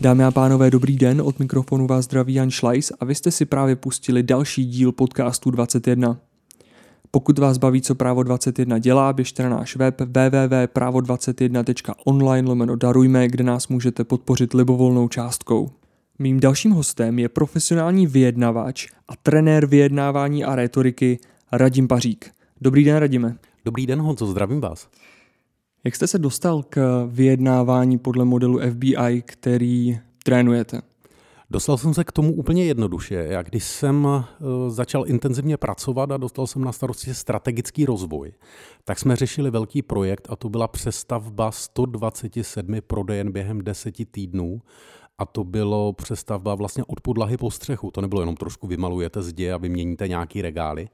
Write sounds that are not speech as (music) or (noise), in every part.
Dámy a pánové, dobrý den, od mikrofonu vás zdraví Jan Schleis a vy jste si právě pustili další díl podcastu 21. Pokud vás baví, co Právo 21 dělá, běžte na náš web www.pravo21.online lomeno darujme, kde nás můžete podpořit libovolnou částkou. Mým dalším hostem je profesionální vyjednavač a trenér vyjednávání a rétoriky Radim Pařík. Dobrý den, Radime. Dobrý den, Honzo, zdravím vás. Jak jste se dostal k vyjednávání podle modelu FBI, který trénujete? Dostal jsem se k tomu úplně jednoduše. Já když jsem eh, začal intenzivně pracovat a dostal jsem na starosti strategický rozvoj, tak jsme řešili velký projekt a to byla přestavba 127 prodejen během 10 týdnů a to bylo přestavba vlastně od podlahy po střechu. To nebylo jenom trošku vymalujete zdi a vyměníte nějaký regály.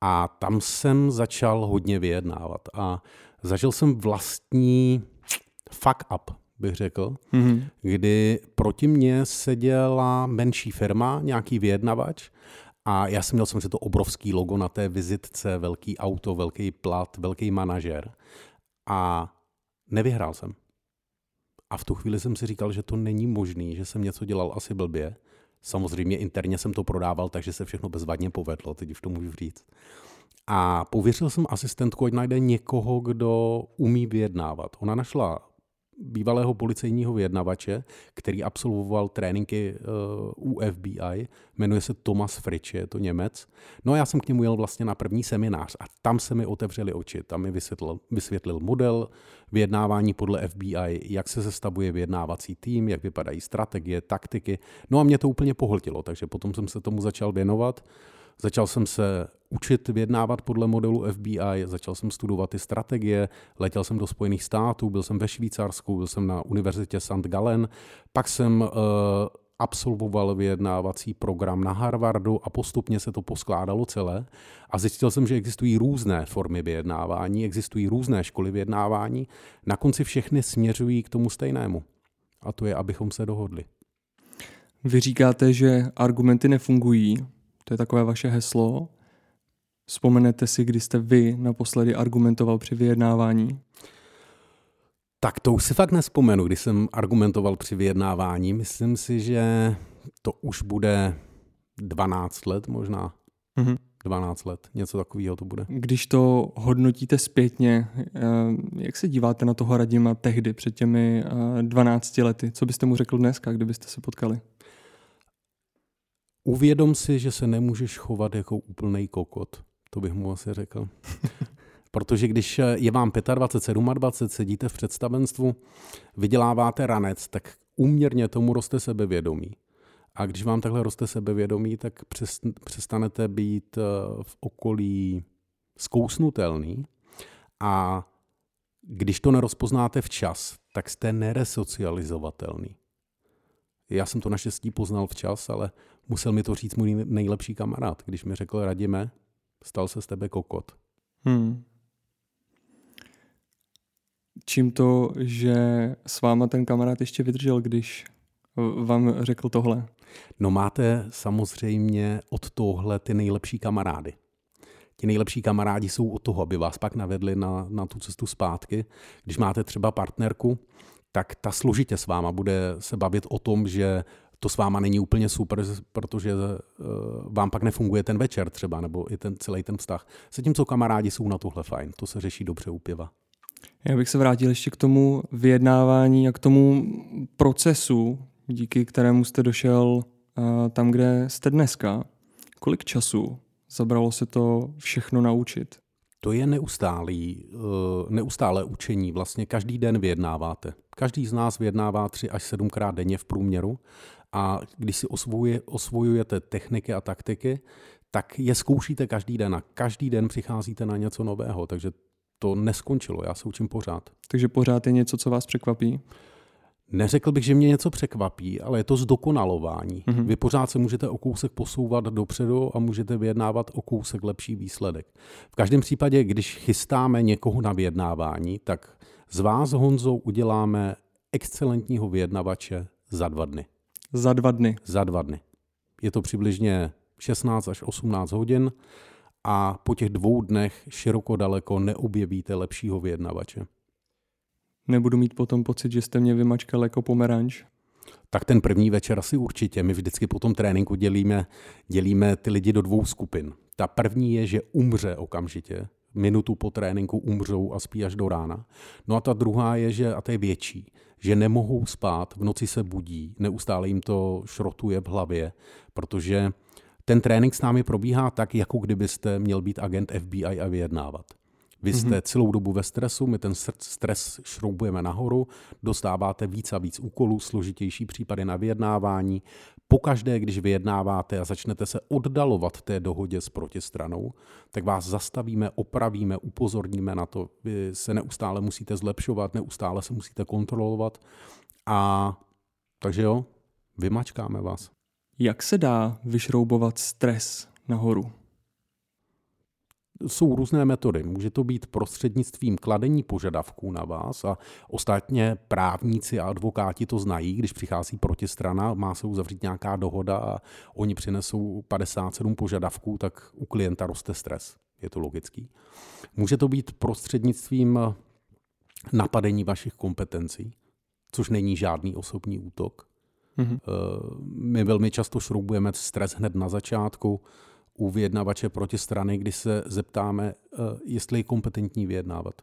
A tam jsem začal hodně vyjednávat a zažil jsem vlastní fuck up, bych řekl, mm-hmm. kdy proti mně seděla menší firma, nějaký vyjednavač a já jsem měl samozřejmě to obrovský logo na té vizitce, velký auto, velký plat, velký manažer a nevyhrál jsem. A v tu chvíli jsem si říkal, že to není možný, že jsem něco dělal asi blbě. Samozřejmě interně jsem to prodával, takže se všechno bezvadně povedlo, teď už to můžu říct. A pověřil jsem asistentku, ať najde někoho, kdo umí vyjednávat. Ona našla bývalého policejního vyjednavače, který absolvoval tréninky uh, u FBI, jmenuje se Thomas Fritsch, je to Němec. No a já jsem k němu jel vlastně na první seminář a tam se mi otevřeli oči. Tam mi vysvětlil, vysvětlil model vyjednávání podle FBI, jak se sestavuje vyjednávací tým, jak vypadají strategie, taktiky. No a mě to úplně pohltilo, takže potom jsem se tomu začal věnovat. Začal jsem se učit vyjednávat podle modelu FBI, začal jsem studovat ty strategie, letěl jsem do Spojených států, byl jsem ve Švýcarsku, byl jsem na univerzitě St. Gallen, pak jsem uh, absolvoval vyjednávací program na Harvardu a postupně se to poskládalo celé. A zjistil jsem, že existují různé formy vyjednávání, existují různé školy vyjednávání. Na konci všechny směřují k tomu stejnému. A to je, abychom se dohodli. Vy říkáte, že argumenty nefungují. To je takové vaše heslo. Vzpomenete si, kdy jste vy naposledy argumentoval při vyjednávání? Tak to už si fakt nespomenu, když jsem argumentoval při vyjednávání. Myslím si, že to už bude 12 let možná. Mm-hmm. 12 let, něco takového to bude. Když to hodnotíte zpětně, eh, jak se díváte na toho Radima tehdy před těmi 12 eh, lety? Co byste mu řekl dneska, kdybyste se potkali? Uvědom si, že se nemůžeš chovat jako úplný kokot. To bych mu asi řekl. (laughs) Protože když je vám 25, 27, sedíte v představenstvu, vyděláváte ranec, tak úměrně tomu roste sebevědomí. A když vám takhle roste sebevědomí, tak přestanete být eh, v okolí zkousnutelný a když to nerozpoznáte včas, tak jste neresocializovatelný. Já jsem to naštěstí poznal včas, ale musel mi to říct můj nejlepší kamarád, když mi řekl, radíme, stal se z tebe kokot. Hmm. Čím to, že s váma ten kamarád ještě vydržel, když vám řekl tohle? No máte samozřejmě od tohle ty nejlepší kamarády. Ti nejlepší kamarádi jsou od toho, aby vás pak navedli na, na tu cestu zpátky. Když máte třeba partnerku, tak ta složitě s váma bude se bavit o tom, že to s váma není úplně super, protože uh, vám pak nefunguje ten večer třeba, nebo i ten celý ten vztah. Zatímco kamarádi jsou na tohle fajn, to se řeší dobře u piva. Já bych se vrátil ještě k tomu vyjednávání a k tomu procesu, díky kterému jste došel uh, tam, kde jste dneska. Kolik času zabralo se to všechno naučit? To je neustálý, uh, neustálé učení. Vlastně každý den vyjednáváte. Každý z nás vyjednává tři až sedmkrát denně v průměru a když si osvojuje, osvojujete techniky a taktiky, tak je zkoušíte každý den a každý den přicházíte na něco nového, takže to neskončilo, já se učím pořád. Takže pořád je něco, co vás překvapí? Neřekl bych, že mě něco překvapí, ale je to zdokonalování. Mm-hmm. Vy pořád se můžete o kousek posouvat dopředu a můžete vyjednávat o kousek lepší výsledek. V každém případě, když chystáme někoho na vyjednávání, tak z vás, Honzou, uděláme excelentního vyjednavače za dva dny. Za dva dny. Za dva dny. Je to přibližně 16 až 18 hodin a po těch dvou dnech široko daleko neobjevíte lepšího vyjednavače. Nebudu mít potom pocit, že jste mě vymačkal jako pomeranč? Tak ten první večer asi určitě. My vždycky po tom tréninku dělíme, dělíme ty lidi do dvou skupin. Ta první je, že umře okamžitě, minutu po tréninku umřou a spí až do rána. No a ta druhá je, že, a to je větší, že nemohou spát, v noci se budí, neustále jim to šrotuje v hlavě, protože ten trénink s námi probíhá tak, jako kdybyste měl být agent FBI a vyjednávat. Vy jste mm-hmm. celou dobu ve stresu, my ten stres šroubujeme nahoru, dostáváte víc a víc úkolů, složitější případy na vyjednávání. Pokaždé, když vyjednáváte a začnete se oddalovat té dohodě s protistranou, tak vás zastavíme, opravíme, upozorníme na to. Vy se neustále musíte zlepšovat, neustále se musíte kontrolovat. A takže jo, vymačkáme vás. Jak se dá vyšroubovat stres nahoru? Jsou různé metody. Může to být prostřednictvím kladení požadavků na vás a ostatně právníci a advokáti to znají, když přichází protistrana, má se uzavřít nějaká dohoda a oni přinesou 57 požadavků, tak u klienta roste stres. Je to logický. Může to být prostřednictvím napadení vašich kompetencí, což není žádný osobní útok. Mm-hmm. My velmi často šroubujeme stres hned na začátku, u vyjednavače strany, kdy se zeptáme, eh, jestli je kompetentní vyjednávat.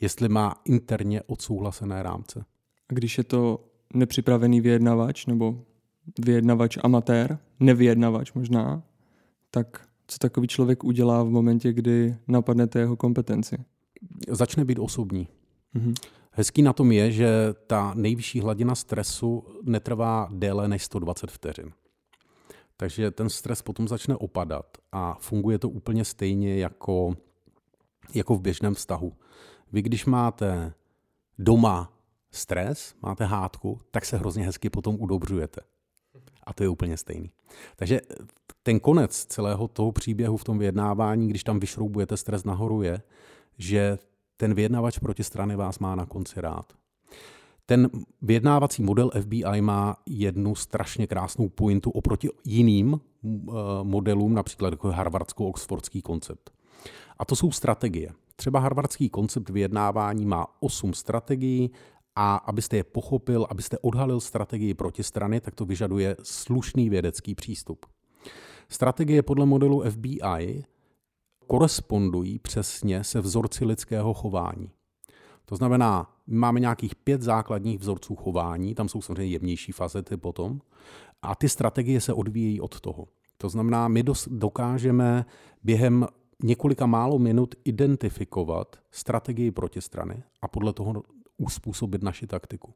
Jestli má interně odsouhlasené rámce. A když je to nepřipravený vyjednavač nebo vyjednavač amatér, nevyjednavač možná, tak co takový člověk udělá v momentě, kdy napadnete jeho kompetenci? Začne být osobní. Mm-hmm. Hezký na tom je, že ta nejvyšší hladina stresu netrvá déle než 120 vteřin. Takže ten stres potom začne opadat a funguje to úplně stejně jako, jako v běžném vztahu. Vy když máte doma stres, máte hádku, tak se hrozně hezky potom udobřujete. A to je úplně stejný. Takže ten konec celého toho příběhu v tom vyjednávání, když tam vyšroubujete stres nahoru, je, že ten vyjednavač proti strany vás má na konci rád. Ten vyjednávací model FBI má jednu strašně krásnou pointu oproti jiným eh, modelům, například jako harvardsko-oxfordský koncept. A to jsou strategie. Třeba harvardský koncept vyjednávání má osm strategií a abyste je pochopil, abyste odhalil strategii protistrany, tak to vyžaduje slušný vědecký přístup. Strategie podle modelu FBI korespondují přesně se vzorci lidského chování. To znamená, máme nějakých pět základních vzorců chování, tam jsou samozřejmě jemnější fazety potom, a ty strategie se odvíjejí od toho. To znamená, my dokážeme během několika málo minut identifikovat strategii protistrany a podle toho uspůsobit naši taktiku.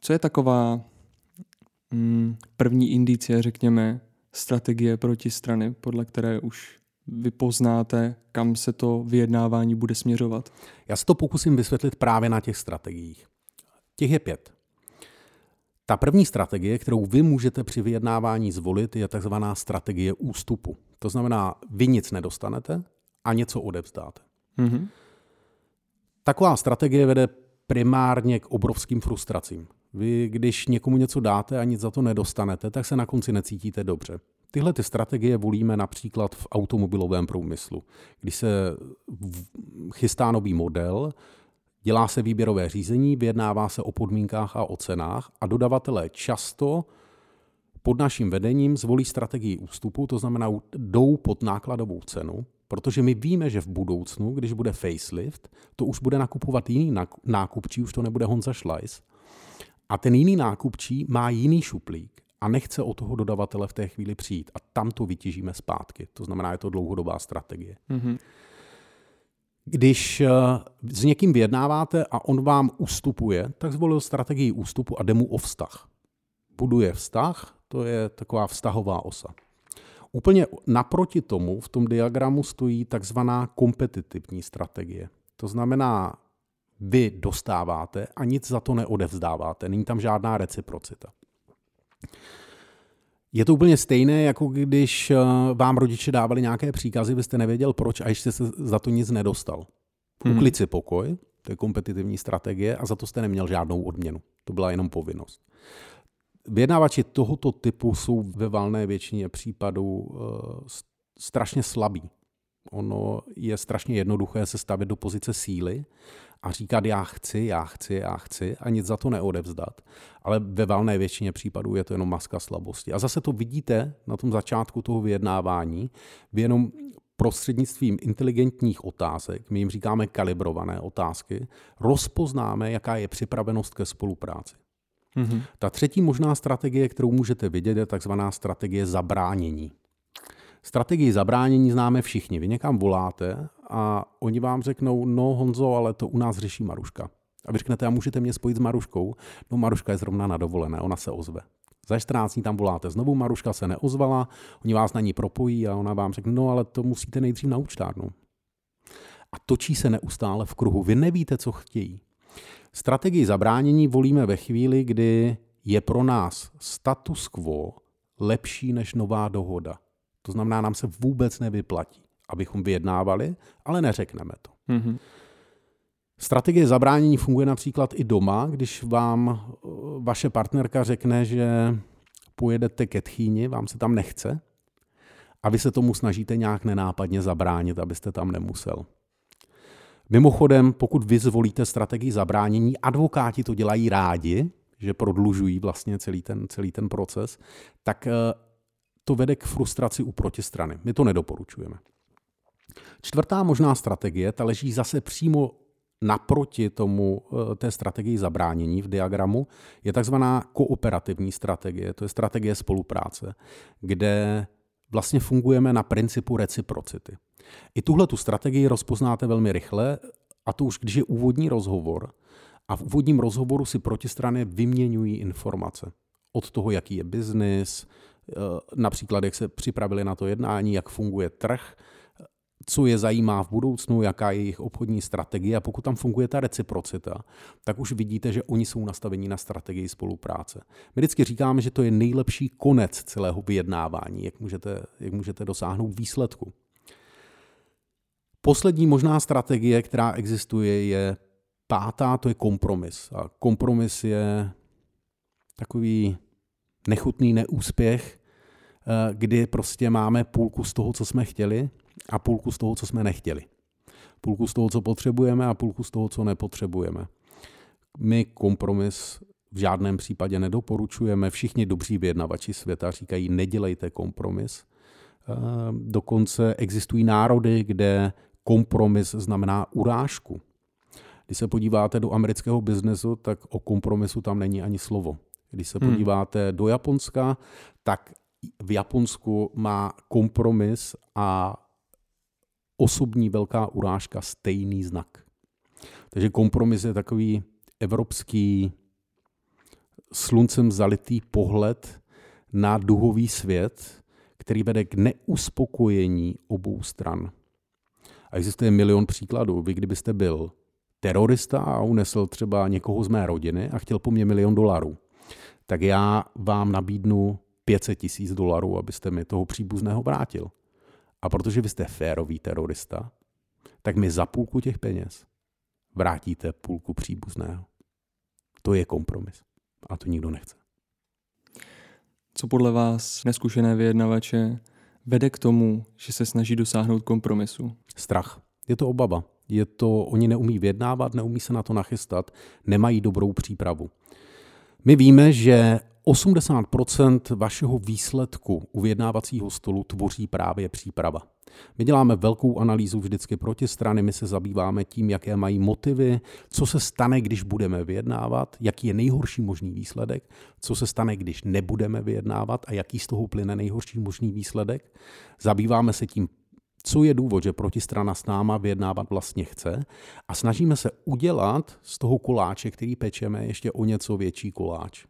Co je taková mm, první indicie, řekněme, strategie protistrany, podle které už vy poznáte, kam se to vyjednávání bude směřovat? Já se to pokusím vysvětlit právě na těch strategiích. Těch je pět. Ta první strategie, kterou vy můžete při vyjednávání zvolit, je takzvaná strategie ústupu. To znamená, vy nic nedostanete a něco odevzdáte. Mm-hmm. Taková strategie vede primárně k obrovským frustracím. Vy, když někomu něco dáte a nic za to nedostanete, tak se na konci necítíte dobře. Tyhle ty strategie volíme například v automobilovém průmyslu. Když se chystá nový model, dělá se výběrové řízení, vyjednává se o podmínkách a o cenách a dodavatelé často pod naším vedením zvolí strategii ústupu, to znamená jdou pod nákladovou cenu, protože my víme, že v budoucnu, když bude facelift, to už bude nakupovat jiný nákupčí, už to nebude Honza Schleiss. A ten jiný nákupčí má jiný šuplík a nechce o toho dodavatele v té chvíli přijít. A tam to vytěžíme zpátky. To znamená, je to dlouhodobá strategie. Mm-hmm. Když eh, s někým vyjednáváte a on vám ustupuje, tak zvolil strategii ústupu a jde mu o vztah. Buduje vztah, to je taková vztahová osa. Úplně naproti tomu v tom diagramu stojí takzvaná kompetitivní strategie. To znamená, vy dostáváte a nic za to neodevzdáváte. Není tam žádná reciprocita. Je to úplně stejné, jako když eh, vám rodiče dávali nějaké příkazy, byste nevěděl proč a ještě se za to nic nedostal. Hmm. Uklid si pokoj, to je kompetitivní strategie a za to jste neměl žádnou odměnu. To byla jenom povinnost. Vyjednávači tohoto typu jsou ve valné většině případů uh, strašně slabí. Ono je strašně jednoduché se stavit do pozice síly a říkat já chci, já chci, já chci a nic za to neodevzdat. Ale ve valné většině případů je to jenom maska slabosti. A zase to vidíte na tom začátku toho vyjednávání. Vy jenom prostřednictvím inteligentních otázek, my jim říkáme kalibrované otázky, rozpoznáme, jaká je připravenost ke spolupráci. Mm-hmm. Ta třetí možná strategie, kterou můžete vidět, je takzvaná strategie zabránění. Strategii zabránění známe všichni. Vy někam voláte a oni vám řeknou, no Honzo, ale to u nás řeší Maruška. A vy řeknete, a můžete mě spojit s Maruškou? No Maruška je zrovna na dovolené, ona se ozve. Za 14 dní tam voláte znovu, Maruška se neozvala, oni vás na ní propojí a ona vám řekne, no ale to musíte nejdřív na účtárnu. A točí se neustále v kruhu. Vy nevíte, co chtějí. Strategii zabránění volíme ve chvíli, kdy je pro nás status quo lepší než nová dohoda. To znamená, nám se vůbec nevyplatí, abychom vyjednávali, ale neřekneme to. Mm-hmm. Strategie zabránění funguje například i doma, když vám eh, vaše partnerka řekne, že pojedete ke tchýni, vám se tam nechce a vy se tomu snažíte nějak nenápadně zabránit, abyste tam nemusel. Mimochodem, pokud vy zvolíte strategii zabránění, advokáti to dělají rádi, že prodlužují vlastně celý ten, celý ten proces, tak eh, to vede k frustraci u protistrany. My to nedoporučujeme. Čtvrtá možná strategie, ta leží zase přímo naproti tomu eh, té strategii zabránění v diagramu, je takzvaná kooperativní strategie, to je strategie spolupráce, kde vlastně fungujeme na principu reciprocity. I tuhle tu strategii rozpoznáte velmi rychle, a to už když je úvodní rozhovor, a v úvodním rozhovoru si protistrany vyměňují informace. Od toho, jaký je biznis, například jak se připravili na to jednání, jak funguje trh, co je zajímá v budoucnu, jaká je jejich obchodní strategie a pokud tam funguje ta reciprocita, tak už vidíte, že oni jsou nastavení na strategii spolupráce. My vždycky říkáme, že to je nejlepší konec celého vyjednávání, jak můžete, jak můžete dosáhnout výsledku. Poslední možná strategie, která existuje, je pátá, to je kompromis. A kompromis je takový nechutný neúspěch, eh, kdy prostě máme půlku z toho, co jsme chtěli a půlku z toho, co jsme nechtěli. Půlku z toho, co potřebujeme a půlku z toho, co nepotřebujeme. My kompromis v žádném případě nedoporučujeme. Všichni dobří vyjednavači světa říkají, nedělejte kompromis. Eh, dokonce existují národy, kde kompromis znamená urážku. Když se podíváte do amerického biznesu, tak o kompromisu tam není ani slovo. Když se hmm. podíváte do Japonska, tak v Japonsku má kompromis a osobní velká urážka stejný znak. Takže kompromis je takový evropský sluncem zalitý pohled na duhový svět, který vede k neuspokojení obou stran. A existuje milion příkladů. Vy kdybyste byl terorista a unesl třeba někoho z mé rodiny a chtěl po mně milion dolarů, tak já vám nabídnu 500 tisíc dolarů, abyste mi toho příbuzného vrátil. A protože vy jste férový terorista, tak mi za půlku těch peněz vrátíte půlku příbuzného. To je kompromis. A to nikdo nechce. Co podle vás neskušené vyjednavače vede k tomu, že se snaží dosáhnout kompromisu? Strach. Je to obava. Je to, oni neumí vyjednávat, neumí se na to nachystat, nemají dobrou přípravu. My víme, že 80% vašeho výsledku u vyjednávacího stolu tvoří právě příprava. My děláme velkou analýzu vždycky proti strany, my se zabýváme tím, jaké mají motivy, co se stane, když budeme vyjednávat, jaký je nejhorší možný výsledek, co se stane, když nebudeme vyjednávat a jaký z toho plyne nejhorší možný výsledek. Zabýváme se tím, co je důvod, že protistrana s náma vyjednávat vlastně chce a snažíme se udělat z toho koláče, který pečeme, ještě o něco větší koláč.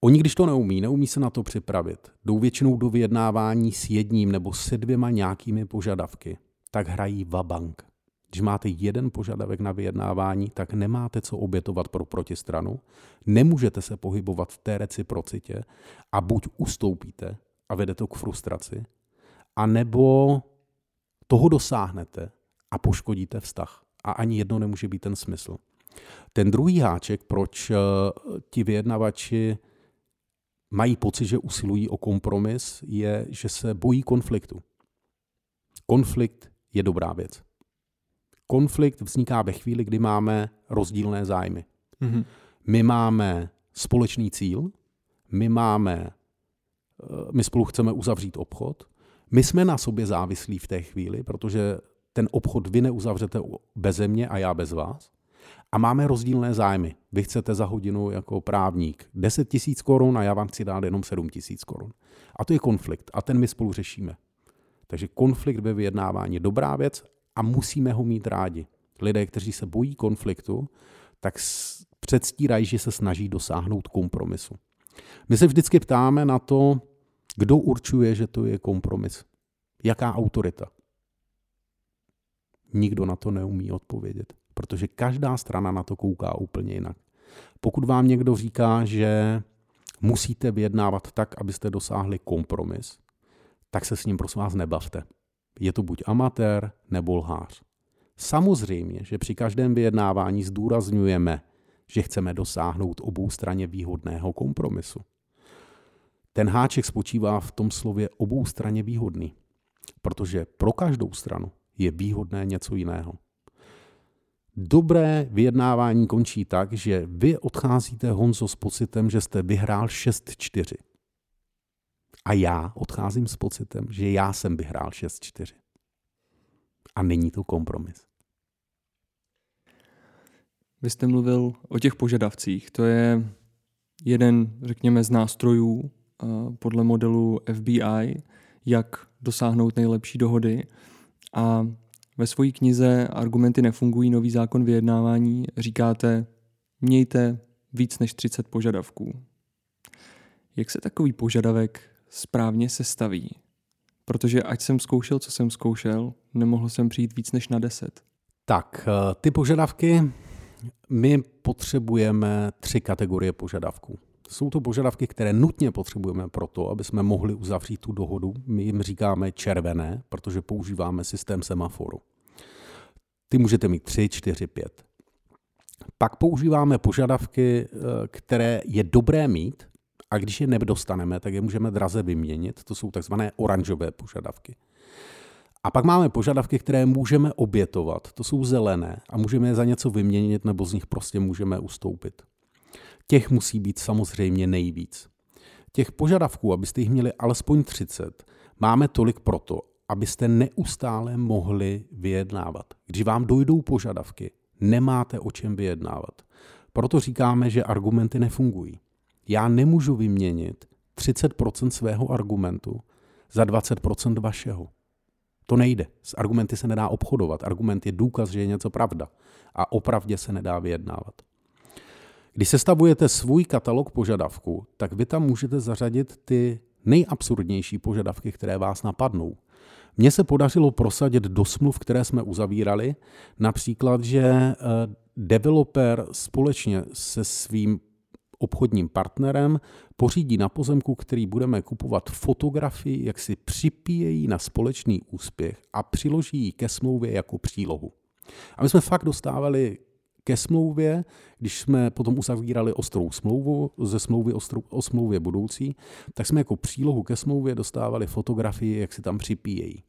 Oni, když to neumí, neumí se na to připravit, jdou většinou do vyjednávání s jedním nebo se dvěma nějakými požadavky, tak hrají vabank. Když máte jeden požadavek na vyjednávání, tak nemáte co obětovat pro protistranu, nemůžete se pohybovat v té reciprocitě a buď ustoupíte a vede to k frustraci, anebo toho dosáhnete a poškodíte vztah. A ani jedno nemůže být ten smysl. Ten druhý háček, proč eh, ti vyjednavači mají pocit, že usilují o kompromis, je, že se bojí konfliktu. Konflikt je dobrá věc. Konflikt vzniká ve chvíli, kdy máme rozdílné zájmy. Mm-hmm. My máme společný cíl, my máme, eh, my spolu chceme uzavřít obchod, my jsme na sobě závislí v té chvíli, protože ten obchod vy neuzavřete bez mě a já bez vás. A máme rozdílné zájmy. Vy chcete za hodinu jako právník 10 tisíc korun a já vám chci dát jenom 7 tisíc korun. A to je konflikt a ten my spolu řešíme. Takže konflikt ve vyjednávání je dobrá věc a musíme ho mít rádi. Lidé, kteří se bojí konfliktu, tak předstírají, že se snaží dosáhnout kompromisu. My se vždycky ptáme na to, kdo určuje, že to je kompromis. Jaká autorita? Nikdo na to neumí odpovědět, protože každá strana na to kouká úplně jinak. Pokud vám někdo říká, že musíte vyjednávat tak, abyste dosáhli kompromis, tak se s ním prosím vás nebavte. Je to buď amatér nebo lhář. Samozřejmě, že při každém vyjednávání zdůrazňujeme, že chceme dosáhnout obou straně výhodného kompromisu. Ten háček spočívá v tom slově obou straně výhodný, protože pro každou stranu je výhodné něco jiného. Dobré vyjednávání končí tak, že vy odcházíte Honzo s pocitem, že jste vyhrál 6-4. A já odcházím s pocitem, že já jsem vyhrál 6-4. A není to kompromis. Vy jste mluvil o těch požadavcích. To je jeden, řekněme, z nástrojů podle modelu FBI, jak dosáhnout nejlepší dohody. A ve své knize Argumenty nefungují, nový zákon vyjednávání říkáte, mějte víc než 30 požadavků. Jak se takový požadavek správně sestaví? Protože ať jsem zkoušel, co jsem zkoušel, nemohl jsem přijít víc než na 10. Tak, eh, ty požadavky, my potřebujeme tři kategorie požadavků. Jsou to požadavky, které nutně potřebujeme proto, aby jsme mohli uzavřít tu dohodu. My jim říkáme červené, protože používáme systém semaforu. Ty můžete mít 3, 4, 5. Pak používáme požadavky, eh, které je dobré mít, a když je nedostaneme, tak je můžeme draze vyměnit. To jsou takzvané oranžové požadavky. A pak máme požadavky, které můžeme obětovat. To jsou zelené a můžeme je za něco vyměnit nebo z nich prostě můžeme ustoupit. Těch musí být samozřejmě nejvíc. Těch požadavků, abyste jich měli alespoň 30, máme tolik proto, abyste neustále mohli vyjednávat. Když vám dojdou požadavky, nemáte o čem vyjednávat. Proto říkáme, že argumenty nefungují. Já nemůžu vyměnit 30% svého argumentu za 20% vašeho. To nejde. S argumenty se nedá obchodovat. Argument je důkaz, že je něco pravda. A opravdě se nedá vyjednávat. Když sestavujete svůj katalog požadavků, tak vy tam můžete zařadit ty nejabsurdnější požadavky, které vás napadnou. Mně se podařilo prosadit do smluv, které jsme uzavírali, například, že eh, developer společně se svým obchodním partnerem pořídí na pozemku, který budeme kupovat fotografii, jak si připíjejí na společný úspěch a přiloží ji ke smlouvě jako přílohu. A my jsme fakt dostávali ke smlouvě, když jsme potom uzavírali ostrou smlouvu ze smlouvy ostrou, o smlouvě budoucí, tak jsme jako přílohu ke smlouvě dostávali fotografii, jak si tam připíjejí.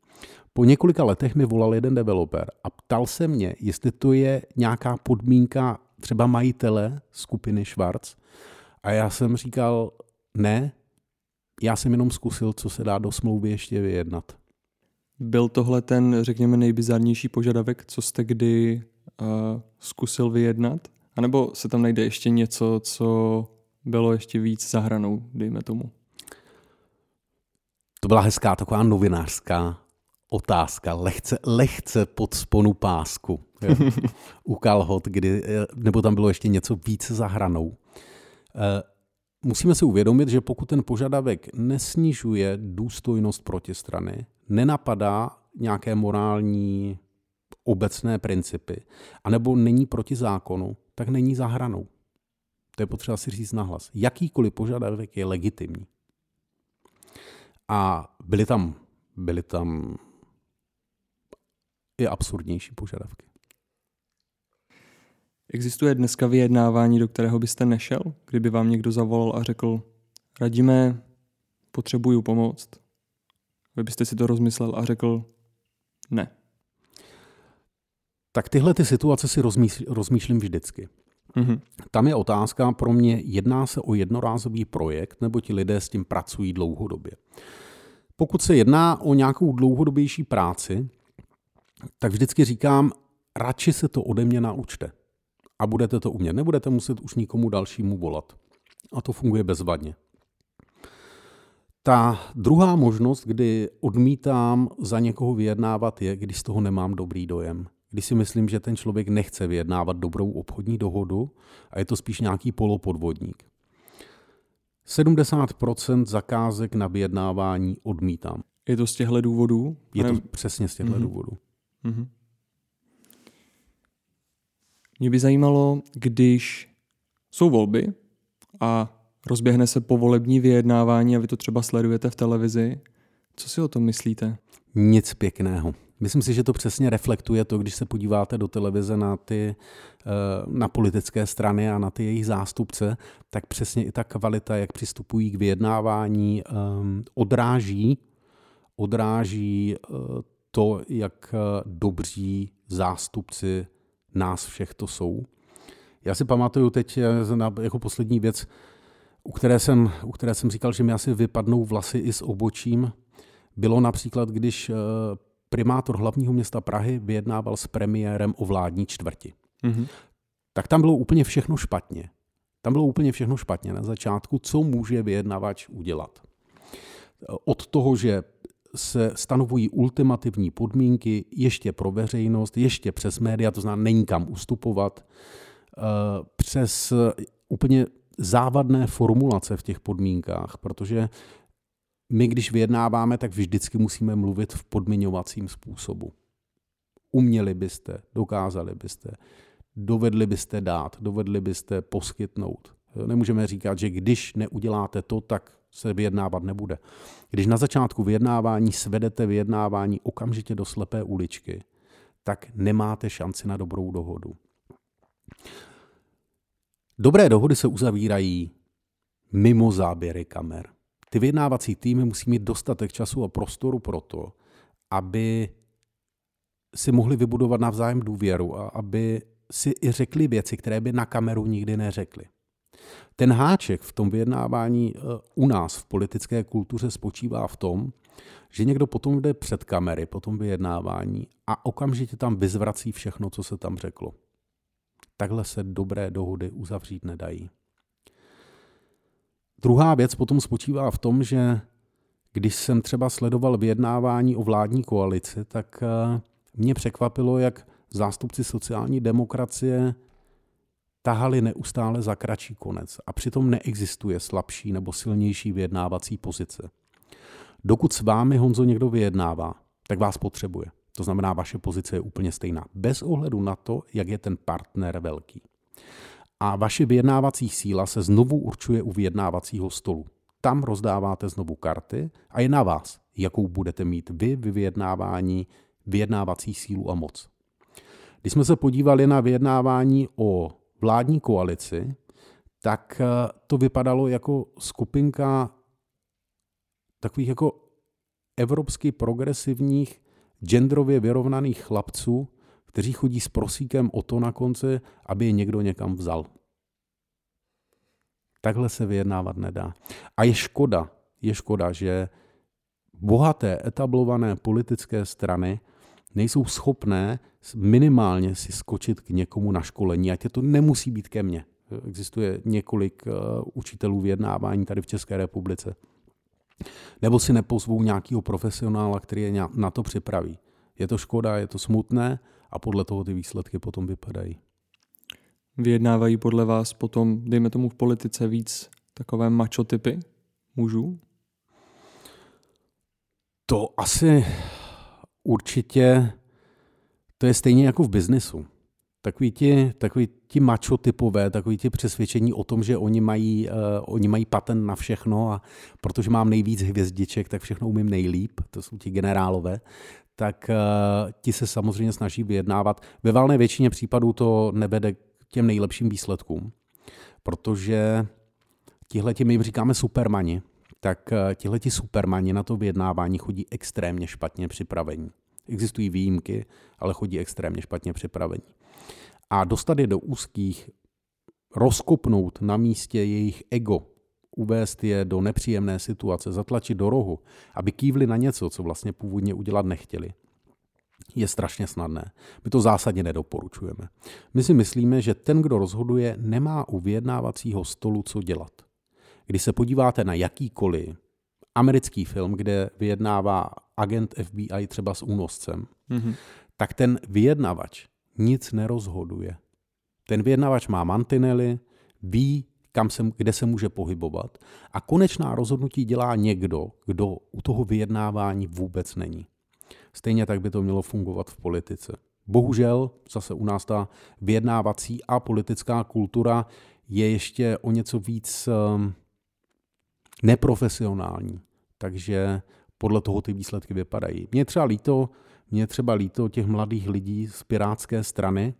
Po několika letech mi volal jeden developer a ptal se mě, jestli to je nějaká podmínka třeba majitele skupiny Schwarz. A já jsem říkal, ne, já jsem jenom zkusil, co se dá do smlouvy ještě vyjednat. Byl tohle ten, řekněme, nejbizarnější požadavek, co jste kdy uh, zkusil vyjednat? A nebo se tam najde ještě něco, co bylo ještě víc za hranou, dejme tomu? To byla hezká taková novinářská otázka, lehce, lehce pod sponu pásku. (laughs) U kalhot, kdy, nebo tam bylo ještě něco víc za hranou. Eh, musíme si uvědomit, že pokud ten požadavek nesnižuje důstojnost protistrany, nenapadá nějaké morální obecné principy, anebo není proti zákonu, tak není za hranou. To je potřeba si říct nahlas. Jakýkoliv požadavek je legitimní. A byly tam, byly tam i absurdnější požadavky. Existuje dneska vyjednávání, do kterého byste nešel, kdyby vám někdo zavolal a řekl, radíme, potřebuju pomoct. Vy byste si to rozmyslel a řekl, ne. Tak tyhle ty situace si rozmýšlím, rozmýšlím vždycky. Mm-hmm. Tam je otázka pro mě, jedná se o jednorázový projekt, nebo ti lidé s tím pracují dlouhodobě. Pokud se jedná o nějakou dlouhodobější práci, tak vždycky říkám, radši se to ode mě naučte. A budete to umět. Nebudete muset už nikomu dalšímu volat. A to funguje bezvadně. Ta druhá možnost, kdy odmítám za někoho vyjednávat, je, když z toho nemám dobrý dojem. Když si myslím, že ten člověk nechce vyjednávat dobrou obchodní dohodu a je to spíš nějaký polopodvodník. 70% zakázek na vyjednávání odmítám. Je to z těchto důvodů? Je to přesně z těchto mm-hmm. důvodů. Mm-hmm. Mě by zajímalo, když jsou volby a rozběhne se povolební vyjednávání a vy to třeba sledujete v televizi, co si o tom myslíte? Nic pěkného. Myslím si, že to přesně reflektuje to, když se podíváte do televize na ty eh, na politické strany a na ty jejich zástupce, tak přesně i ta kvalita, jak přistupují k vyjednávání, ehm, odráží, odráží eh, to, jak eh, dobří zástupci nás všech to jsou. Já si pamatuju teď jako poslední věc, u které jsem, u které jsem říkal, že mi asi vypadnou vlasy i s obočím, bylo například, když primátor hlavního města Prahy vyjednával s premiérem o vládní čtvrti. Mm-hmm. Tak tam bylo úplně všechno špatně. Tam bylo úplně všechno špatně na začátku, co může vyjednavač udělat. Od toho, že se stanovují ultimativní podmínky ještě pro veřejnost, ještě přes média, to znamená, není kam ustupovat, eh, přes úplně závadné formulace v těch podmínkách, protože my, když vyjednáváme, tak vždycky musíme mluvit v podmiňovacím způsobu. Uměli byste, dokázali byste, dovedli byste dát, dovedli byste poskytnout. Nemůžeme říkat, že když neuděláte to, tak se vyjednávat nebude. Když na začátku vyjednávání svedete vyjednávání okamžitě do slepé uličky, tak nemáte šanci na dobrou dohodu. Dobré dohody se uzavírají mimo záběry kamer. Ty vyjednávací týmy musí mít dostatek času a prostoru pro to, aby si mohli vybudovat navzájem důvěru a aby si i řekli věci, které by na kameru nikdy neřekli. Ten háček v tom vyjednávání eh, u nás v politické kultuře spočívá v tom, že někdo potom jde před kamery, po tom vyjednávání a okamžitě tam vyzvrací všechno, co se tam řeklo. Takhle se dobré dohody uzavřít nedají. Druhá věc potom spočívá v tom, že když jsem třeba sledoval vyjednávání o vládní koalici, tak eh, mě překvapilo, jak zástupci sociální demokracie tahali neustále za kratší konec a přitom neexistuje slabší nebo silnější vyjednávací pozice. Dokud s vámi, Honzo, někdo vyjednává, tak vás potřebuje. To znamená, vaše pozice je úplně stejná, bez ohledu na to, jak je ten partner velký a vaše vyjednávací síla se znovu určuje u vyjednávacího stolu. Tam rozdáváte znovu karty a je na vás, jakou budete mít vy v vyjednávání vyjednávací sílu a moc. Když jsme se podívali na vyjednávání o vládní koalici, tak eh, to vypadalo jako skupinka takových jako evropsky progresivních, genderově vyrovnaných chlapců, kteří chodí s prosíkem o to na konci, aby je někdo někam vzal. Takhle se vyjednávat nedá. A je škoda, je škoda, že bohaté, etablované politické strany nejsou schopné minimálně si skočit k někomu na školení, ať je to nemusí být ke mně. Existuje několik uh, učitelů vyjednávání tady v České republice. Nebo si nepozvou nějakého profesionála, který je na to připraví. Je to škoda, je to smutné a podle toho ty výsledky potom vypadají. Vyjednávají podle vás potom, dejme tomu v politice, víc takové mačotypy mužů? To asi určitě, to je stejně jako v biznesu. Takový ti, takový ti macho typové, takový ti přesvědčení o tom, že oni mají, uh, oni mají patent na všechno a protože mám nejvíc hvězdiček, tak všechno umím nejlíp, to jsou ti generálové, tak uh, ti se samozřejmě snaží vyjednávat. Ve valné většině případů to nevede k těm nejlepším výsledkům, protože tihle my jim říkáme supermani, tak uh, tihle supermani na to vyjednávání chodí extrémně špatně připravení. Existují výjimky, ale chodí extrémně špatně připravení. A dostat je do úzkých, rozkopnout na místě jejich ego, uvést je do nepříjemné situace, zatlačit do rohu, aby kývli na něco, co vlastně původně udělat nechtěli, je strašně snadné. My to zásadně nedoporučujeme. My si myslíme, že ten, kdo rozhoduje, nemá u vyjednávacího stolu co dělat. Když se podíváte na jakýkoliv americký film, kde vyjednává agent FBI třeba s únoscem, mm-hmm. tak ten vyjednavač nic nerozhoduje. Ten vyjednavač má mantinely, ví, kam se, kde se může pohybovat a konečná rozhodnutí dělá někdo, kdo u toho vyjednávání vůbec není. Stejně tak by to mělo fungovat v politice. Bohužel zase u nás ta vyjednávací a politická kultura je ještě o něco víc ehm, neprofesionální. Takže podle toho ty výsledky vypadají. Mně třeba líto, mě třeba líto těch mladých lidí z pirátské strany,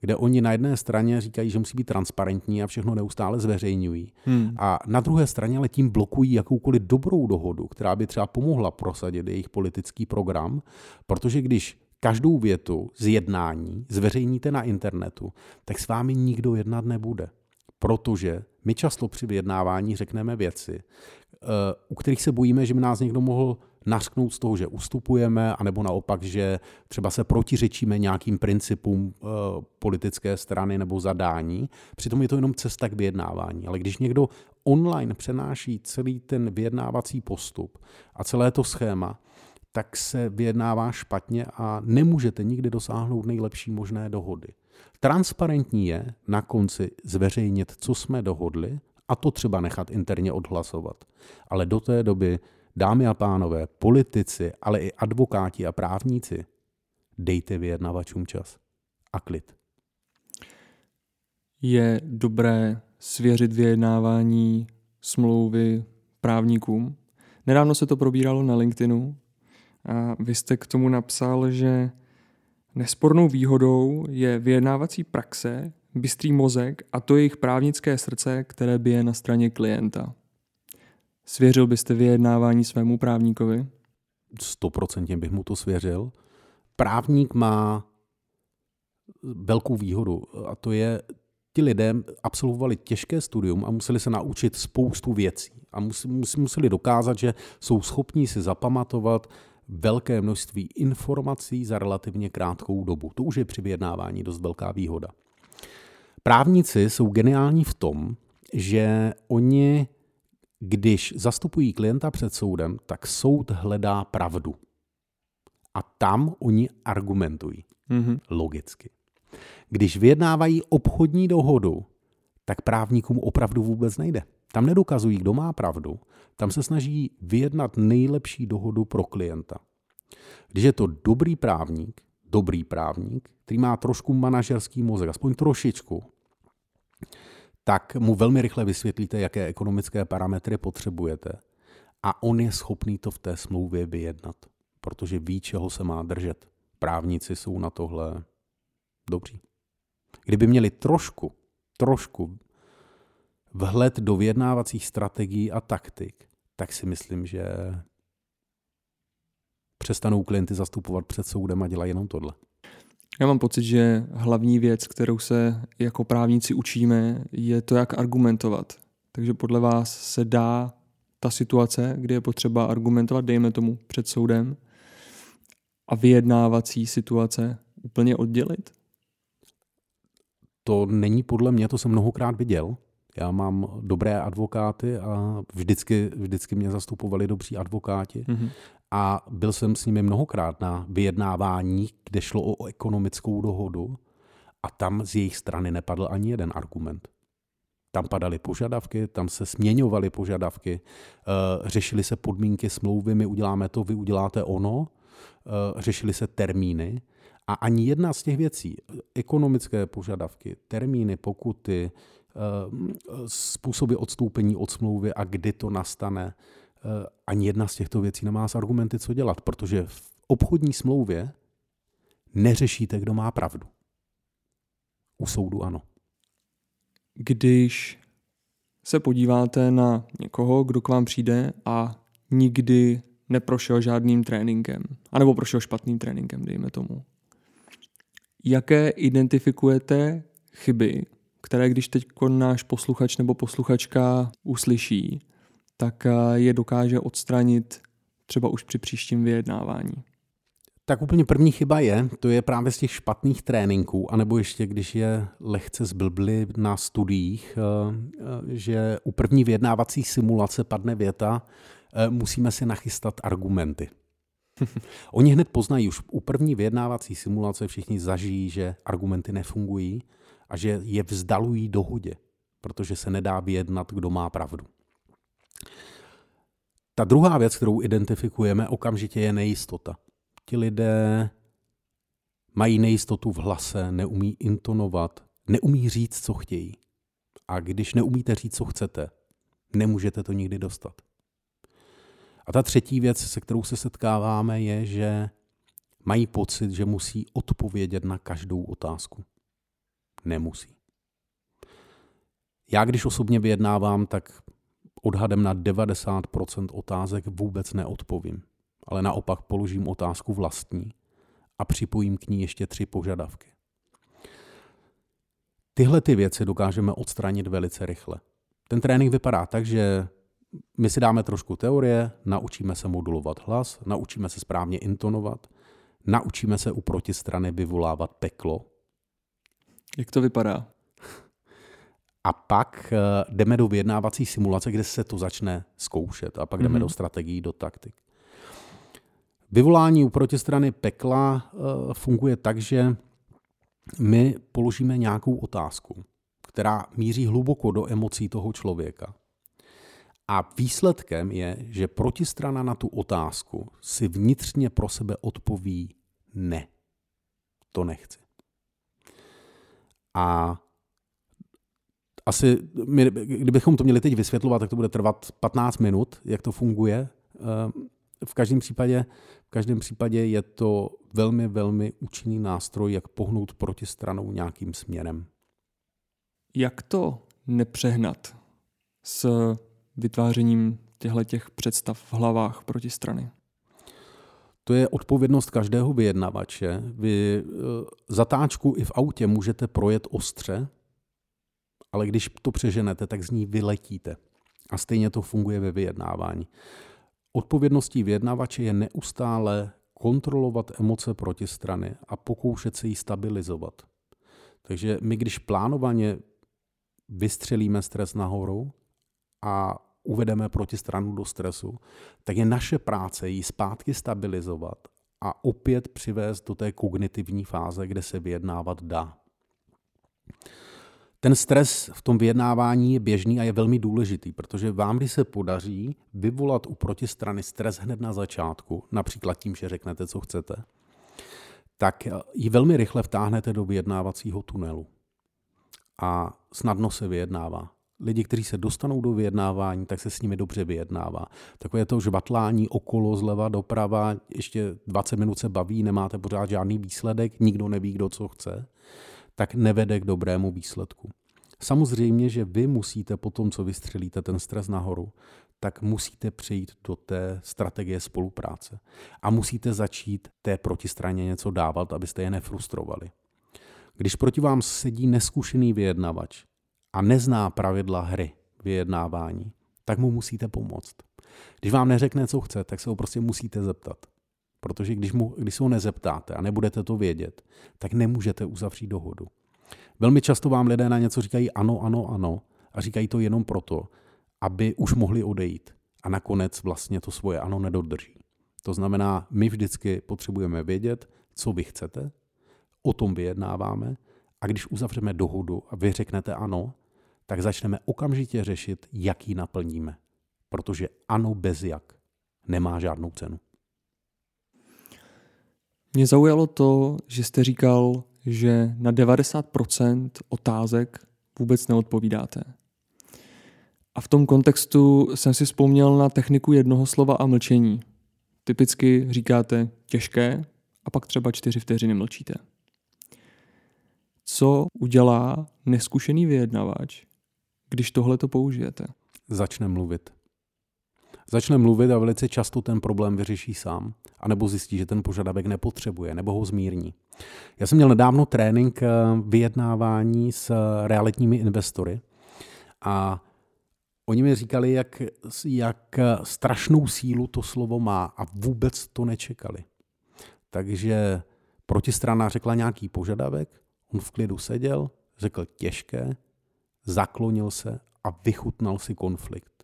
kde oni na jedné straně říkají, že musí být transparentní a všechno neustále zveřejňují. Hmm. A na druhé straně ale tím blokují jakoukoliv dobrou dohodu, která by třeba pomohla prosadit jejich politický program, protože když každou větu z jednání zveřejníte na internetu, tak s vámi nikdo jednat nebude. Protože my často při vyjednávání řekneme věci, eh, u kterých se bojíme, že by nás někdo mohl nařknout z toho, že ustupujeme, anebo naopak, že třeba se protiřečíme nějakým principům e, politické strany nebo zadání. Přitom je to jenom cesta k vyjednávání. Ale když někdo online přenáší celý ten vyjednávací postup a celé to schéma, tak se vyjednává špatně a nemůžete nikdy dosáhnout nejlepší možné dohody. Transparentní je na konci zveřejnit, co jsme dohodli, a to třeba nechat interně odhlasovat. Ale do té doby Dámy a pánové, politici, ale i advokáti a právníci, dejte vyjednavačům čas a klid. Je dobré svěřit vyjednávání smlouvy právníkům. Nedávno se to probíralo na LinkedInu a vy jste k tomu napsal, že nespornou výhodou je vyjednávací praxe, bystrý mozek a to jejich právnické srdce, které bije na straně klienta. Svěřil byste vyjednávání svému právníkovi? Stoprocentně bych mu to svěřil. Právník má velkou výhodu a to je, ti lidé absolvovali těžké studium a museli se naučit spoustu věcí a museli dokázat, že jsou schopní si zapamatovat velké množství informací za relativně krátkou dobu. To už je při vyjednávání dost velká výhoda. Právníci jsou geniální v tom, že oni když zastupují klienta před soudem, tak soud hledá pravdu. A tam oni argumentují. Mm-hmm. Logicky. Když vyjednávají obchodní dohodu, tak právníkům opravdu vůbec nejde. Tam nedokazují, kdo má pravdu. Tam se snaží vyjednat nejlepší dohodu pro klienta. Když je to dobrý právník, dobrý právník, který má trošku manažerský mozek, aspoň trošičku, tak mu velmi rychle vysvětlíte, jaké ekonomické parametry potřebujete. A on je schopný to v té smlouvě vyjednat, protože ví, čeho se má držet. Právníci jsou na tohle dobří. Kdyby měli trošku, trošku vhled do vyjednávacích strategií a taktik, tak si myslím, že přestanou klienty zastupovat před soudem a dělají jenom tohle. Já mám pocit, že hlavní věc, kterou se jako právníci učíme, je to, jak argumentovat. Takže podle vás se dá ta situace, kdy je potřeba argumentovat, dejme tomu, před soudem, a vyjednávací situace úplně oddělit? To není podle mě, to jsem mnohokrát viděl. Já mám dobré advokáty a vždycky, vždycky mě zastupovali dobří advokáti. Mm-hmm a byl jsem s nimi mnohokrát na vyjednávání, kde šlo o ekonomickou dohodu a tam z jejich strany nepadl ani jeden argument. Tam padaly požadavky, tam se směňovaly požadavky, eh, řešily se podmínky smlouvy, my uděláme to, vy uděláte ono, eh, řešily se termíny a ani jedna z těch věcí, ekonomické požadavky, termíny, pokuty, způsoby odstoupení od smlouvy a kdy to nastane, Eh, ani jedna z těchto věcí nemá s argumenty co dělat, protože v obchodní smlouvě neřešíte, kdo má pravdu. U soudu ano. Když se podíváte na někoho, kdo k vám přijde a nikdy neprošel žádným tréninkem, anebo prošel špatným tréninkem, dejme tomu. Jaké identifikujete chyby, které když teď náš posluchač nebo posluchačka uslyší, tak je dokáže odstranit třeba už při příštím vyjednávání? Tak úplně první chyba je, to je právě z těch špatných tréninků, anebo ještě když je lehce zblbli na studiích, eh, eh, že u první vyjednávací simulace padne věta, eh, musíme si nachystat argumenty. (laughs) Oni hned poznají, už u první vyjednávací simulace všichni zažijí, že argumenty nefungují a že je vzdalují dohodě, protože se nedá vyjednat, kdo má pravdu. Ta druhá věc, kterou identifikujeme okamžitě, je nejistota ti lidé mají nejistotu v hlase, neumí intonovat, neumí říct, co chtějí. A když neumíte říct, co chcete, nemůžete to nikdy dostat. A ta třetí věc, se kterou se setkáváme, je, že mají pocit, že musí odpovědět na každou otázku. Nemusí. Já, když osobně vyjednávám, tak odhadem na 90% otázek vůbec neodpovím ale naopak položím otázku vlastní a připojím k ní ještě tři požadavky. Tyhle ty věci dokážeme odstranit velice rychle. Ten trénink vypadá tak, že my si dáme trošku teorie, naučíme se modulovat hlas, naučíme se správně intonovat, naučíme se u protistrany vyvolávat peklo. Jak to vypadá? A pak eh, jdeme do vyjednávací simulace, kde se to začne zkoušet. A pak jdeme mm-hmm. do strategií, do taktik. Vyvolání u protistrany pekla eh, funguje tak, že my položíme nějakou otázku, která míří hluboko do emocí toho člověka. A výsledkem je, že protistrana na tu otázku si vnitřně pro sebe odpoví ne. To nechci. A asi, my, kdybychom to měli teď vysvětlovat, tak to bude trvat 15 minut, jak to funguje. Eh, v každém případě, v každém případě je to velmi, velmi účinný nástroj, jak pohnout proti stranou nějakým směrem. Jak to nepřehnat s vytvářením těchto těch představ v hlavách proti strany? To je odpovědnost každého vyjednavače. Vy eh, zatáčku i v autě můžete projet ostře, ale když to přeženete, tak z ní vyletíte. A stejně to funguje ve vyjednávání. Odpovědností vyjednavače je neustále kontrolovat emoce protistrany a pokoušet se ji stabilizovat. Takže my, když plánovaně vystřelíme stres nahoru a uvedeme protistranu do stresu, tak je naše práce ji zpátky stabilizovat a opět přivést do té kognitivní fáze, kde se vyjednávat dá. Ten stres v tom vyjednávání je běžný a je velmi důležitý, protože vám, když se podaří vyvolat u protistrany stres hned na začátku, například tím, že řeknete, co chcete, tak ji velmi rychle vtáhnete do vyjednávacího tunelu. A snadno se vyjednává. Lidi, kteří se dostanou do vyjednávání, tak se s nimi dobře vyjednává. Takové to žvatlání okolo, zleva, doprava, ještě 20 minut se baví, nemáte pořád žádný výsledek, nikdo neví, kdo co chce tak nevede k dobrému výsledku. Samozřejmě, že vy musíte po tom, co vystřelíte ten stres nahoru, tak musíte přejít do té strategie spolupráce. A musíte začít té protistraně něco dávat, abyste je nefrustrovali. Když proti vám sedí neskušený vyjednavač a nezná pravidla hry vyjednávání, tak mu musíte pomoct. Když vám neřekne, co chce, tak se ho prostě musíte zeptat. Protože když, mu, když se ho nezeptáte a nebudete to vědět, tak nemůžete uzavřít dohodu. Velmi často vám lidé na něco říkají ano, ano, ano a říkají to jenom proto, aby už mohli odejít. A nakonec vlastně to svoje ano nedodrží. To znamená, my vždycky potřebujeme vědět, co vy chcete, o tom vyjednáváme a když uzavřeme dohodu a vy řeknete ano, tak začneme okamžitě řešit, jak ji naplníme. Protože ano bez jak nemá žádnou cenu. Mě zaujalo to, že jste říkal, že na 90% otázek vůbec neodpovídáte. A v tom kontextu jsem si vzpomněl na techniku jednoho slova a mlčení. Typicky říkáte těžké a pak třeba čtyři vteřiny mlčíte. Co udělá neskušený vyjednavač, když tohle to použijete? Začne mluvit. Začne mluvit a velice často ten problém vyřeší sám, anebo zjistí, že ten požadavek nepotřebuje, nebo ho zmírní. Já jsem měl nedávno trénink eh, vyjednávání s realitními investory a oni mi říkali, jak, jak strašnou sílu to slovo má a vůbec to nečekali. Takže protistrana řekla nějaký požadavek, on v klidu seděl, řekl těžké, zaklonil se a vychutnal si konflikt.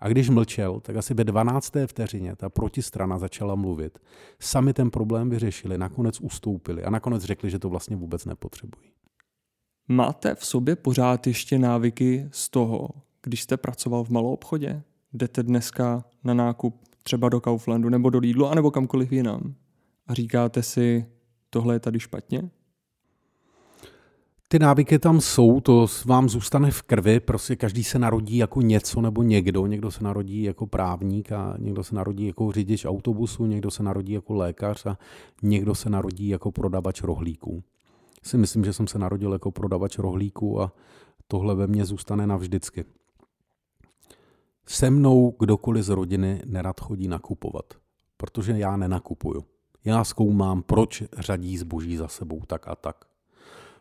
A když mlčel, tak asi ve 12. vteřině ta protistrana začala mluvit. Sami ten problém vyřešili, nakonec ustoupili a nakonec řekli, že to vlastně vůbec nepotřebují. Máte v sobě pořád ještě návyky z toho, když jste pracoval v malou obchodě? Jdete dneska na nákup třeba do Kauflandu nebo do Lidlu anebo kamkoliv jinam a říkáte si, tohle je tady špatně? Ty návyky tam jsou, to vám zůstane v krvi, prostě každý se narodí jako něco nebo někdo. Někdo se narodí jako právník a někdo se narodí jako řidič autobusu, někdo se narodí jako lékař a někdo se narodí jako prodavač rohlíků. Si myslím, že jsem se narodil jako prodavač rohlíků a tohle ve mně zůstane navždycky. Se mnou kdokoliv z rodiny nerad chodí nakupovat, protože já nenakupuju. Já zkoumám, proč řadí zboží za sebou tak a tak.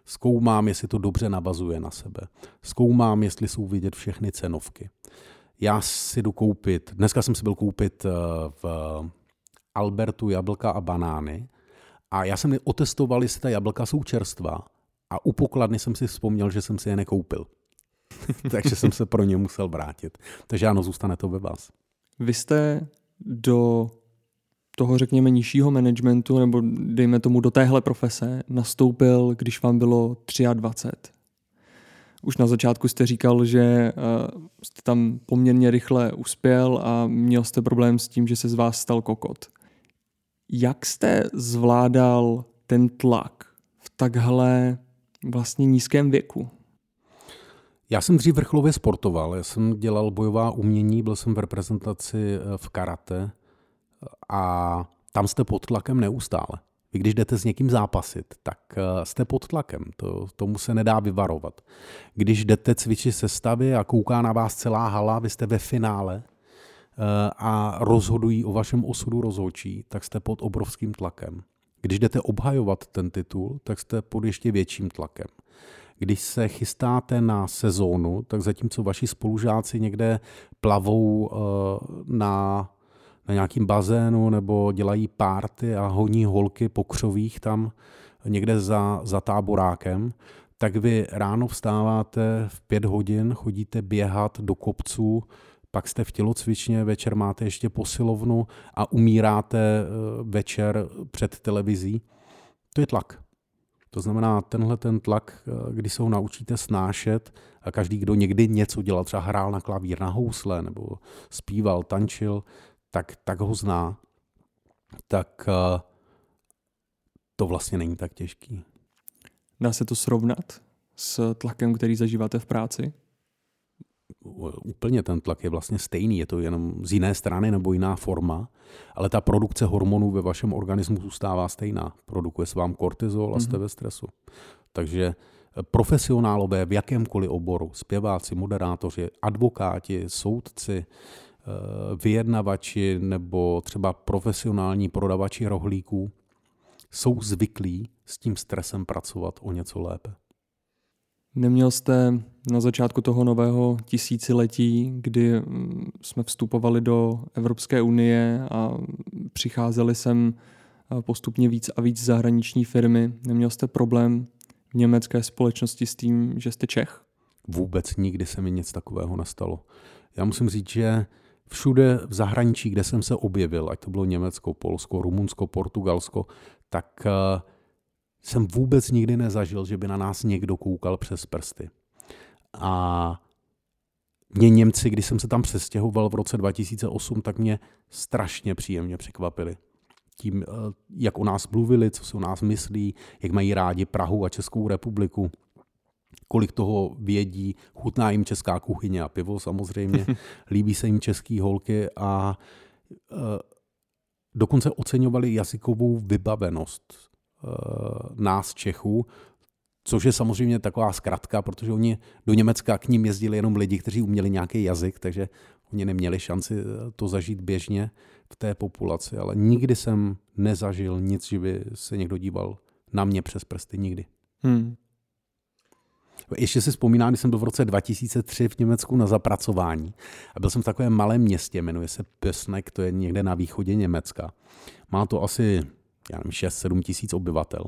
Zkoumám, jestli to dobře navazuje na sebe. Zkoumám, jestli jsou vidět všechny cenovky. Já si jdu koupit, dneska jsem si byl koupit eh, v Albertu jablka a banány a já jsem otestoval, jestli ta jablka jsou čerstvá a u pokladny jsem si vzpomněl, že jsem si je nekoupil. (laughs) Takže jsem se pro ně musel vrátit. Takže ano, zůstane to ve vás. Vy jste do toho, řekněme, nižšího managementu, nebo dejme tomu do téhle profese, nastoupil, když vám bylo 23. Už na začátku jste říkal, že uh, jste tam poměrně rychle uspěl a měl jste problém s tím, že se z vás stal kokot. Jak jste zvládal ten tlak v takhle vlastně nízkém věku? Já jsem dřív vrcholově sportoval, já jsem dělal bojová umění, byl jsem v reprezentaci eh, v karate a tam jste pod tlakem neustále. Vy když jdete s někým zápasit, tak eh, jste pod tlakem, to, tomu se nedá vyvarovat. Když jdete cvičit se stavy a kouká na vás celá hala, vy jste ve finále eh, a rozhodují o vašem osudu rozhodčí, tak jste pod obrovským tlakem. Když jdete obhajovat ten titul, tak jste pod ještě větším tlakem. Když se chystáte na sezónu, tak zatímco vaši spolužáci někde plavou eh, na na nějakým bazénu nebo dělají párty a honí holky po křovích tam někde za, za táborákem, tak vy ráno vstáváte v pět hodin, chodíte běhat do kopců, pak jste v tělocvičně, večer máte ještě posilovnu a umíráte eh, večer před televizí. To je tlak. To znamená, tenhle ten tlak, eh, kdy se ho naučíte snášet a každý, kdo někdy něco dělal, třeba hrál na klavír, na housle, nebo zpíval, tančil, tak, tak ho zná, tak uh, to vlastně není tak těžký. Dá se to srovnat s tlakem, který zažíváte v práci? Úplně ten tlak je vlastně stejný, je to jenom z jiné strany nebo jiná forma, ale ta produkce hormonů ve vašem organismu zůstává stejná. Produkuje se vám kortizol a jste mm-hmm. ve stresu. Takže profesionálové v jakémkoliv oboru, zpěváci, moderátoři, advokáti, soudci, Eh, vyjednavači nebo třeba profesionální prodavači rohlíků jsou zvyklí s tím stresem pracovat o něco lépe. Neměl jste na začátku toho nového tisíciletí, kdy mm, jsme vstupovali do Evropské unie a přicházeli sem eh, postupně víc a víc zahraniční firmy, neměl jste problém v německé společnosti s tím, že jste Čech? Vůbec nikdy se mi nic takového nestalo. Já musím říct, že všude v zahraničí, kde jsem se objevil, ať to bylo Německo, Polsko, Rumunsko, Portugalsko, tak eh, jsem vůbec nikdy nezažil, že by na nás někdo koukal přes prsty. A mě Němci, když jsem se tam přestěhoval v roce 2008, tak mě strašně příjemně překvapili. Tím, eh, jak o nás mluvili, co si o nás myslí, jak mají rádi Prahu a Českou republiku kolik toho vědí, chutná jim česká kuchyně a pivo samozřejmě, (laughs) líbí se jim český holky a e, dokonce oceňovali jazykovou vybavenost e, nás Čechů, což je samozřejmě taková zkratka, protože oni do Německa k ním jezdili jenom lidi, kteří uměli nějaký jazyk, takže Oni neměli šanci eh, to zažít běžně v té populaci, ale nikdy jsem nezažil nic, že by se někdo díval na mě přes prsty, nikdy. Hmm. Ještě si vzpomínám, když jsem byl v roce 2003 v Německu na zapracování a byl jsem v takovém malém městě, jmenuje se Pösnek, to je někde na východě Německa. Má to asi já nevím, 6-7 tisíc obyvatel.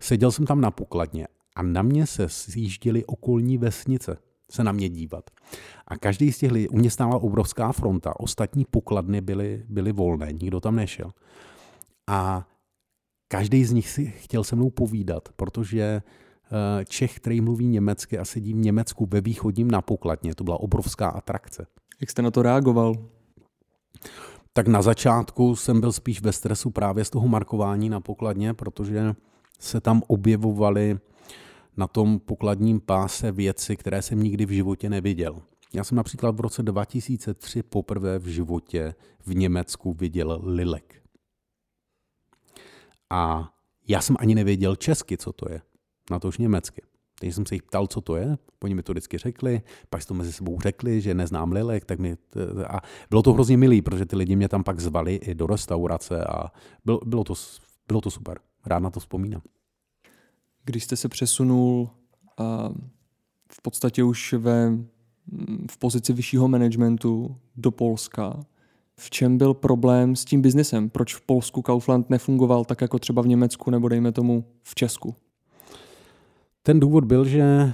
Seděl jsem tam na pokladně a na mě se sjížděly okolní vesnice se na mě dívat. A každý z těch lidí, u mě stála obrovská fronta, ostatní pokladny byly, byly volné, nikdo tam nešel. A každý z nich si chtěl se mnou povídat, protože Čech, který mluví německy a sedí v Německu ve východním na pokladně, to byla obrovská atrakce. Jak jste na to reagoval? Tak na začátku jsem byl spíš ve stresu právě z toho markování na pokladně, protože se tam objevovaly na tom pokladním páse věci, které jsem nikdy v životě neviděl. Já jsem například v roce 2003 poprvé v životě v Německu viděl lilek. A já jsem ani nevěděl česky, co to je. Na to už německy. Takže jsem se jich ptal, co to je. Oni mi to vždycky řekli, pak to mezi sebou řekli, že neznám lilek, tak mi, a bylo to hrozně milý, protože ty lidi mě tam pak zvali i do restaurace a bylo, bylo, to, bylo to super. Rád na to vzpomínám. Když jste se přesunul a v podstatě už ve, v pozici vyššího managementu do Polska, v čem byl problém s tím biznesem? Proč v Polsku Kaufland nefungoval tak jako třeba v Německu nebo dejme tomu v Česku? Ten důvod byl, že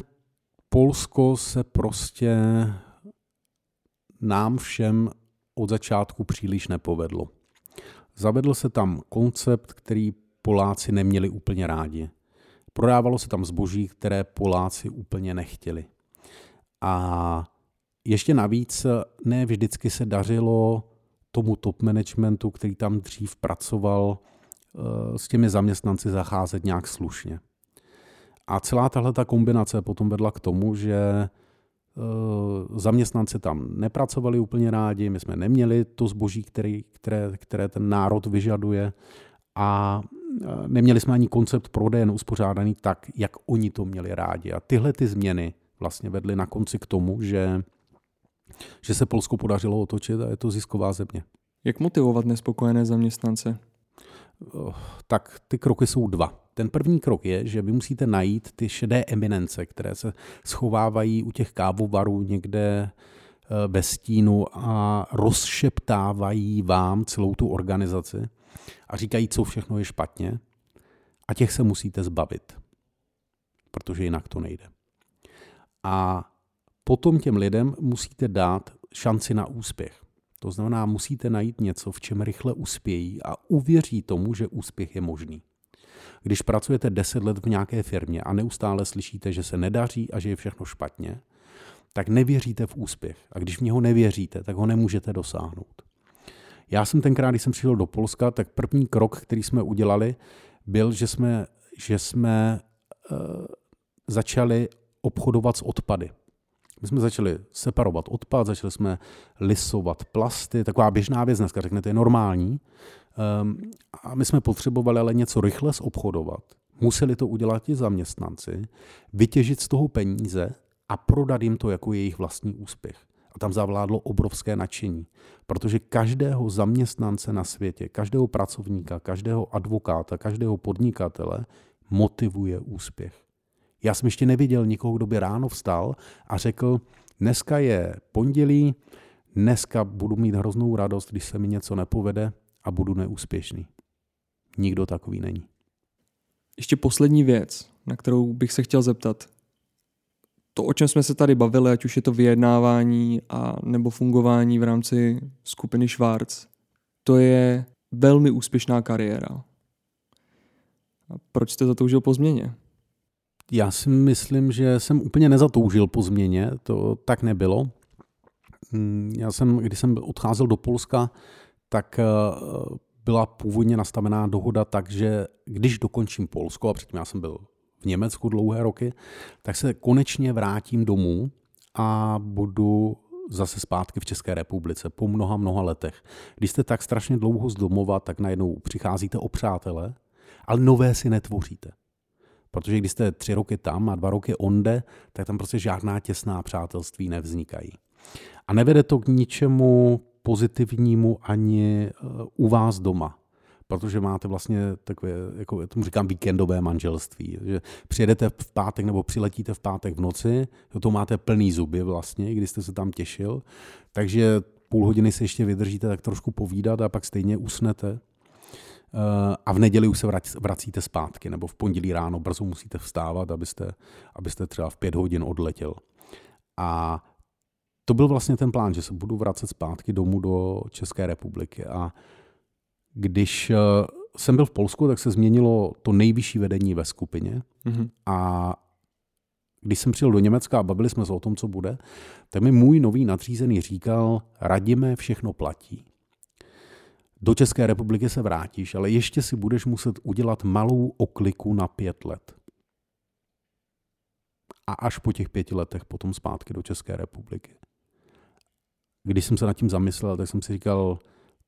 Polsko se prostě nám všem od začátku příliš nepovedlo. Zavedl se tam koncept, který Poláci neměli úplně rádi. Prodávalo se tam zboží, které Poláci úplně nechtěli. A ještě navíc ne vždycky se dařilo tomu top managementu, který tam dřív pracoval, eh, s těmi zaměstnanci zacházet nějak slušně. A celá tahle ta kombinace potom vedla k tomu, že eh, zaměstnanci tam nepracovali úplně rádi, my jsme neměli to zboží, který, které, které ten národ vyžaduje a eh, neměli jsme ani koncept prodejen uspořádaný tak, jak oni to měli rádi. A tyhle ty změny vlastně vedly na konci k tomu, že, že se Polsku podařilo otočit a je to zisková země. Jak motivovat nespokojené zaměstnance? Eh, tak ty kroky jsou dva. Ten první krok je, že vy musíte najít ty šedé eminence, které se schovávají u těch kávovarů někde eh, ve stínu a rozšeptávají vám celou tu organizaci a říkají, co všechno je špatně a těch se musíte zbavit, protože jinak to nejde. A potom těm lidem musíte dát šanci na úspěch. To znamená, musíte najít něco, v čem rychle uspějí a uvěří tomu, že úspěch je možný. Když pracujete 10 let v nějaké firmě a neustále slyšíte, že se nedaří a že je všechno špatně, tak nevěříte v úspěch. A když v něho nevěříte, tak ho nemůžete dosáhnout. Já jsem tenkrát, když jsem přišel do Polska, tak první krok, který jsme udělali, byl, že jsme, že jsme uh, začali obchodovat s odpady. My jsme začali separovat odpad, začali jsme lisovat plasty, taková běžná věc, dneska řeknete, je normální. Um, a my jsme potřebovali ale něco rychle zobchodovat. Museli to udělat ti zaměstnanci, vytěžit z toho peníze a prodat jim to jako jejich vlastní úspěch. A tam zavládlo obrovské nadšení, protože každého zaměstnance na světě, každého pracovníka, každého advokáta, každého podnikatele motivuje úspěch. Já jsem ještě neviděl nikoho, kdo by ráno vstal a řekl, dneska je pondělí, dneska budu mít hroznou radost, když se mi něco nepovede a budu neúspěšný. Nikdo takový není. Ještě poslední věc, na kterou bych se chtěl zeptat. To, o čem jsme se tady bavili, ať už je to vyjednávání a nebo fungování v rámci skupiny Schwarz, to je velmi úspěšná kariéra. A proč jste zatoužil po změně? Já si myslím, že jsem úplně nezatoužil po změně, to tak nebylo. Mm, já jsem, když jsem odcházel do Polska, tak eh, byla původně nastavená dohoda tak, že když dokončím Polsko, a předtím já jsem byl v Německu dlouhé roky, tak se konečně vrátím domů a budu zase zpátky v České republice po mnoha, mnoha letech. Když jste tak strašně dlouho z domova, tak najednou přicházíte o přátele, ale nové si netvoříte. Protože když jste tři roky tam a dva roky onde, tak tam prostě žádná těsná přátelství nevznikají. A nevede to k ničemu pozitivnímu ani eh, u vás doma protože máte vlastně takové, jako tomu říkám, víkendové manželství. Že přijedete v pátek nebo přiletíte v pátek v noci, to máte plný zuby vlastně, když jste se tam těšil, takže půl hodiny se ještě vydržíte tak trošku povídat a pak stejně usnete. Eh, a v neděli už se vracíte zpátky, nebo v pondělí ráno brzo musíte vstávat, abyste, abyste třeba v pět hodin odletěl. A to byl vlastně ten plán, že se budu vracet zpátky domů do České republiky. A když eh, jsem byl v Polsku, tak se změnilo to nejvyšší vedení ve skupině mm-hmm. a když jsem přijel do Německa a bavili jsme se o tom, co bude, tak mi můj nový nadřízený říkal, radíme, všechno platí. Do České republiky se vrátíš, ale ještě si budeš muset udělat malou okliku na pět let. A až po těch pěti letech potom zpátky do České republiky. Když jsem se nad tím zamyslel, tak jsem si říkal,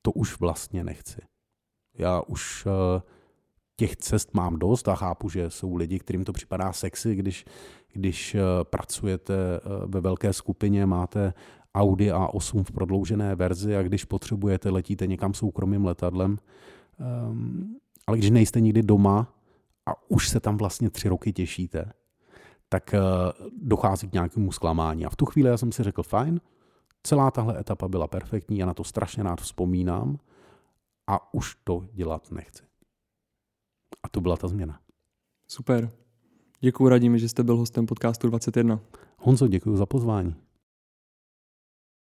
to už vlastně nechci. Já už eh, těch cest mám dost a chápu, že jsou lidi, kterým to připadá sexy, když, když eh, pracujete eh, ve velké skupině, máte Audi A8 v prodloužené verzi a když potřebujete, letíte někam soukromým letadlem. Um, ale když nejste nikdy doma a už se tam vlastně tři roky těšíte, tak dochází k nějakému zklamání. A v tu chvíli já jsem si řekl, fajn, celá tahle etapa byla perfektní, já na to strašně rád vzpomínám a už to dělat nechci. A to byla ta změna. Super. Děkuji Radím, že jste byl hostem podcastu 21. Honzo, děkuji za pozvání.